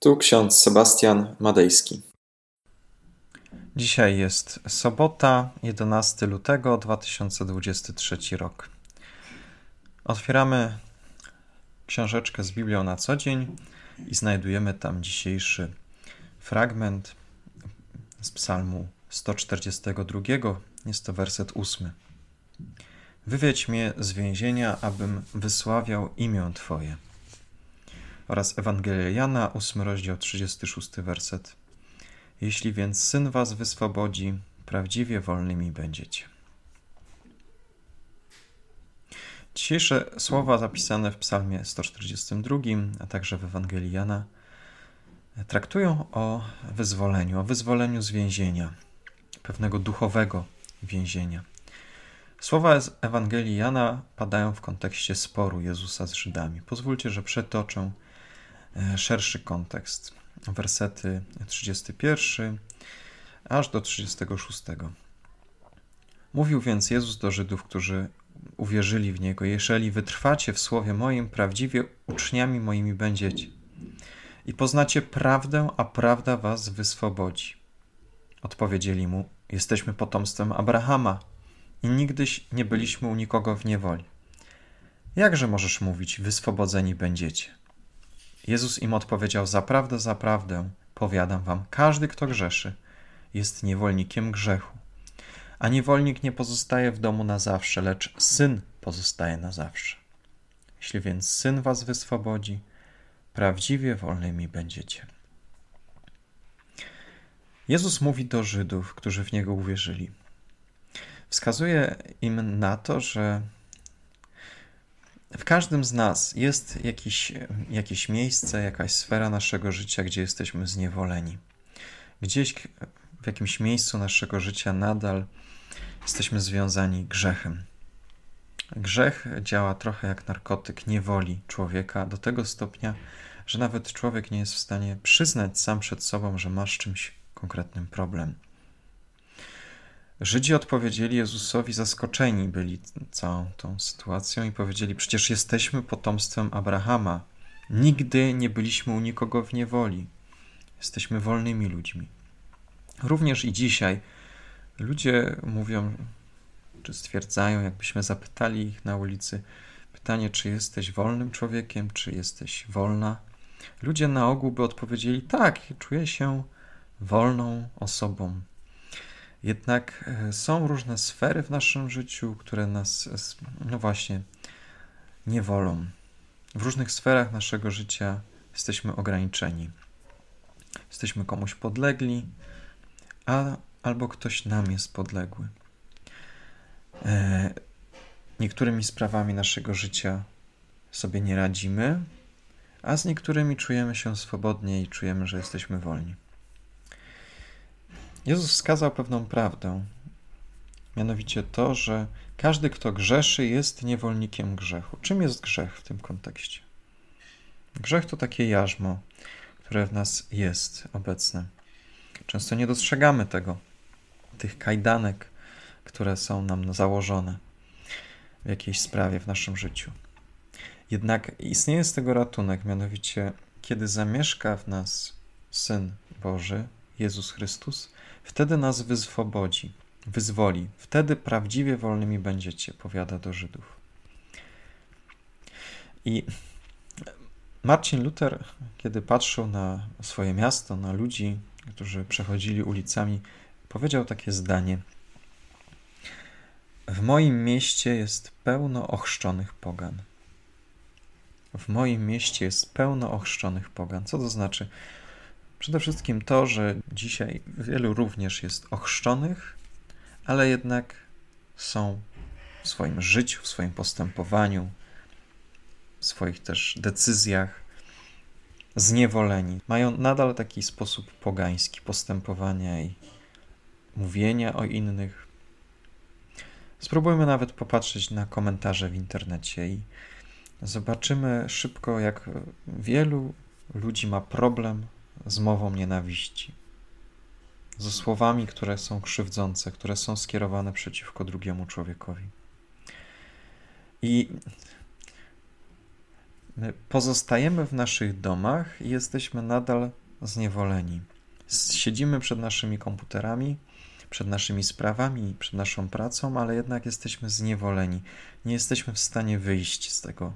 Tu ksiądz Sebastian Madejski. Dzisiaj jest sobota, 11 lutego 2023 rok. Otwieramy książeczkę z Biblią na co dzień i znajdujemy tam dzisiejszy fragment z Psalmu 142. Jest to werset 8. Wywiedź mnie z więzienia, abym wysławiał imię Twoje oraz Ewangelia Jana, 8 rozdział, 36 werset. Jeśli więc Syn was wyswobodzi, prawdziwie wolnymi będziecie. Dzisiejsze słowa zapisane w Psalmie 142, a także w Ewangelii Jana, traktują o wyzwoleniu, o wyzwoleniu z więzienia, pewnego duchowego więzienia. Słowa z Ewangelii Jana padają w kontekście sporu Jezusa z Żydami. Pozwólcie, że przetoczę E, szerszy kontekst. Wersety 31 aż do 36. Mówił więc Jezus do Żydów, którzy uwierzyli w Niego: Jeżeli wytrwacie w słowie moim, prawdziwie uczniami moimi będziecie. I poznacie prawdę, a prawda was wyswobodzi. Odpowiedzieli mu: Jesteśmy potomstwem Abrahama i nigdyś nie byliśmy u nikogo w niewoli. Jakże możesz mówić: Wyswobodzeni będziecie? Jezus im odpowiedział: Zaprawdę, zaprawdę, powiadam wam, każdy, kto grzeszy, jest niewolnikiem grzechu. A niewolnik nie pozostaje w domu na zawsze, lecz syn pozostaje na zawsze. Jeśli więc syn was wyswobodzi, prawdziwie wolnymi będziecie. Jezus mówi do Żydów, którzy w niego uwierzyli. Wskazuje im na to, że w każdym z nas jest jakiś, jakieś miejsce, jakaś sfera naszego życia, gdzie jesteśmy zniewoleni. Gdzieś w jakimś miejscu naszego życia nadal jesteśmy związani grzechem. Grzech działa trochę jak narkotyk, niewoli człowieka do tego stopnia, że nawet człowiek nie jest w stanie przyznać sam przed sobą, że masz czymś konkretnym problem. Żydzi odpowiedzieli Jezusowi zaskoczeni byli całą tą sytuacją i powiedzieli: Przecież jesteśmy potomstwem Abrahama. Nigdy nie byliśmy u nikogo w niewoli. Jesteśmy wolnymi ludźmi. Również i dzisiaj ludzie mówią, czy stwierdzają, jakbyśmy zapytali ich na ulicy, pytanie, czy jesteś wolnym człowiekiem, czy jesteś wolna. Ludzie na ogół by odpowiedzieli: Tak, czuję się wolną osobą, jednak e, są różne sfery w naszym życiu, które nas, no właśnie, nie wolą. W różnych sferach naszego życia jesteśmy ograniczeni. Jesteśmy komuś podlegli, a, albo ktoś nam jest podległy. E, niektórymi sprawami naszego życia sobie nie radzimy, a z niektórymi czujemy się swobodnie i czujemy, że jesteśmy wolni. Jezus wskazał pewną prawdę, mianowicie to, że każdy, kto grzeszy, jest niewolnikiem grzechu. Czym jest grzech w tym kontekście? Grzech to takie jarzmo, które w nas jest obecne. Często nie dostrzegamy tego, tych kajdanek, które są nam założone w jakiejś sprawie w naszym życiu. Jednak istnieje z tego ratunek, mianowicie kiedy zamieszka w nas Syn Boży, Jezus Chrystus, wtedy nas wyswobodzi, wyzwoli. Wtedy prawdziwie wolnymi będziecie, powiada do Żydów. I Marcin Luther, kiedy patrzył na swoje miasto, na ludzi, którzy przechodzili ulicami, powiedział takie zdanie: W moim mieście jest pełno ochrzczonych pogan. W moim mieście jest pełno ochrzczonych pogan. Co to znaczy? Przede wszystkim to, że dzisiaj wielu również jest ochrzczonych, ale jednak są w swoim życiu, w swoim postępowaniu, w swoich też decyzjach zniewoleni. Mają nadal taki sposób pogański postępowania i mówienia o innych. Spróbujmy nawet popatrzeć na komentarze w internecie i zobaczymy szybko, jak wielu ludzi ma problem z mową nienawiści, ze słowami, które są krzywdzące, które są skierowane przeciwko drugiemu człowiekowi. I My pozostajemy w naszych domach i jesteśmy nadal zniewoleni. Siedzimy przed naszymi komputerami, przed naszymi sprawami, przed naszą pracą, ale jednak jesteśmy zniewoleni. Nie jesteśmy w stanie wyjść z tego.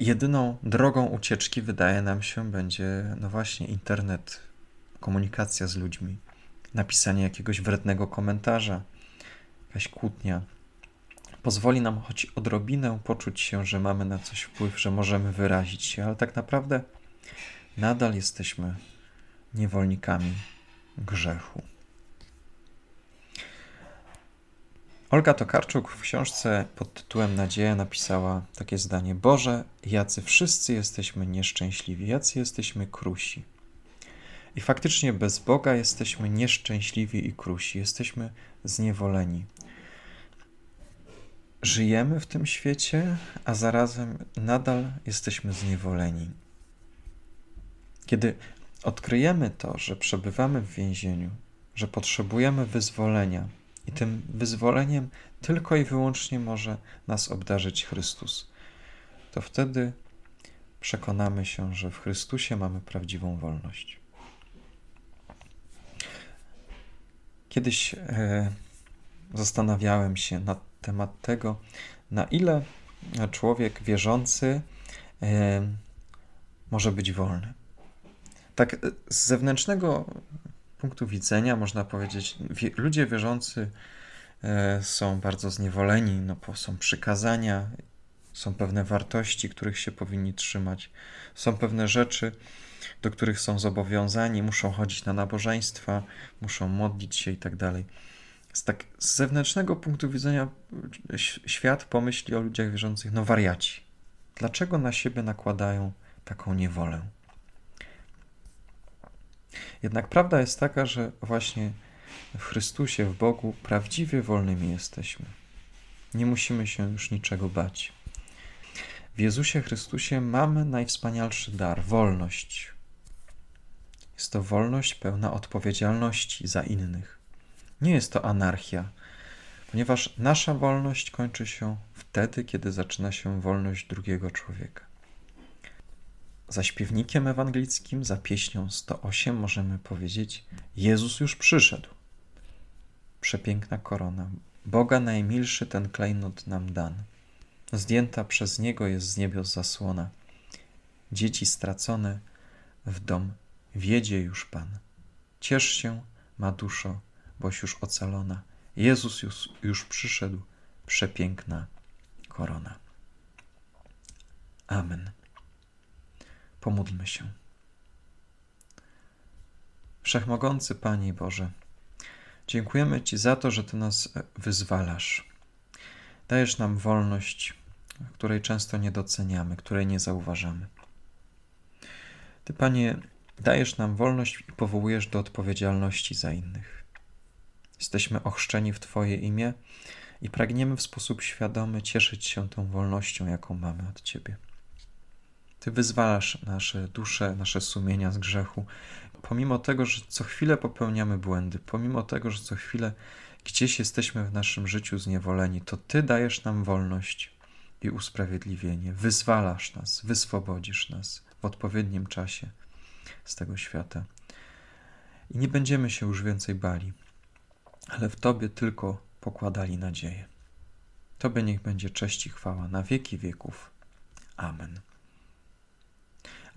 Jedyną drogą ucieczki, wydaje nam się, będzie, no właśnie, internet, komunikacja z ludźmi, napisanie jakiegoś wrednego komentarza, jakaś kłótnia. Pozwoli nam choć odrobinę poczuć się, że mamy na coś wpływ, że możemy wyrazić się, ale tak naprawdę nadal jesteśmy niewolnikami grzechu. Olga Tokarczuk w książce pod tytułem Nadzieja napisała takie zdanie: Boże, jacy wszyscy jesteśmy nieszczęśliwi, jacy jesteśmy krusi. I faktycznie bez Boga jesteśmy nieszczęśliwi i krusi, jesteśmy zniewoleni. Żyjemy w tym świecie, a zarazem nadal jesteśmy zniewoleni. Kiedy odkryjemy to, że przebywamy w więzieniu, że potrzebujemy wyzwolenia, i tym wyzwoleniem tylko i wyłącznie może nas obdarzyć Chrystus. To wtedy przekonamy się, że w Chrystusie mamy prawdziwą wolność. Kiedyś e, zastanawiałem się na temat tego, na ile człowiek wierzący e, może być wolny. Tak e, z zewnętrznego punktu widzenia można powiedzieć, ludzie wierzący e, są bardzo zniewoleni, no bo są przykazania, są pewne wartości, których się powinni trzymać, są pewne rzeczy, do których są zobowiązani, muszą chodzić na nabożeństwa, muszą modlić się i tak dalej. Z tak z zewnętrznego punktu widzenia świat pomyśli o ludziach wierzących, no wariaci. Dlaczego na siebie nakładają taką niewolę? Jednak prawda jest taka, że właśnie w Chrystusie, w Bogu, prawdziwie wolnymi jesteśmy. Nie musimy się już niczego bać. W Jezusie Chrystusie mamy najwspanialszy dar wolność. Jest to wolność pełna odpowiedzialności za innych. Nie jest to anarchia, ponieważ nasza wolność kończy się wtedy, kiedy zaczyna się wolność drugiego człowieka. Za śpiewnikiem ewangelickim, za pieśnią 108 możemy powiedzieć: Jezus już przyszedł. Przepiękna korona. Boga najmilszy ten klejnot nam dan. Zdjęta przez Niego jest z niebios zasłona. Dzieci stracone w dom wiedzie już Pan. Ciesz się, ma duszo, boś już ocalona. Jezus już, już przyszedł, przepiękna korona. Amen. Pomódlmy się. Wszechmogący Panie Boże, dziękujemy Ci za to, że Ty nas wyzwalasz. Dajesz nam wolność, której często nie doceniamy, której nie zauważamy. Ty, Panie, dajesz nam wolność i powołujesz do odpowiedzialności za innych. Jesteśmy ochrzczeni w Twoje imię i pragniemy w sposób świadomy cieszyć się tą wolnością, jaką mamy od Ciebie. Ty wyzwalasz nasze dusze, nasze sumienia z grzechu, pomimo tego, że co chwilę popełniamy błędy, pomimo tego, że co chwilę gdzieś jesteśmy w naszym życiu zniewoleni, to Ty dajesz nam wolność i usprawiedliwienie. Wyzwalasz nas, wyswobodzisz nas w odpowiednim czasie z tego świata. I nie będziemy się już więcej bali, ale w Tobie tylko pokładali nadzieję. Tobie niech będzie cześć i chwała na wieki wieków. Amen.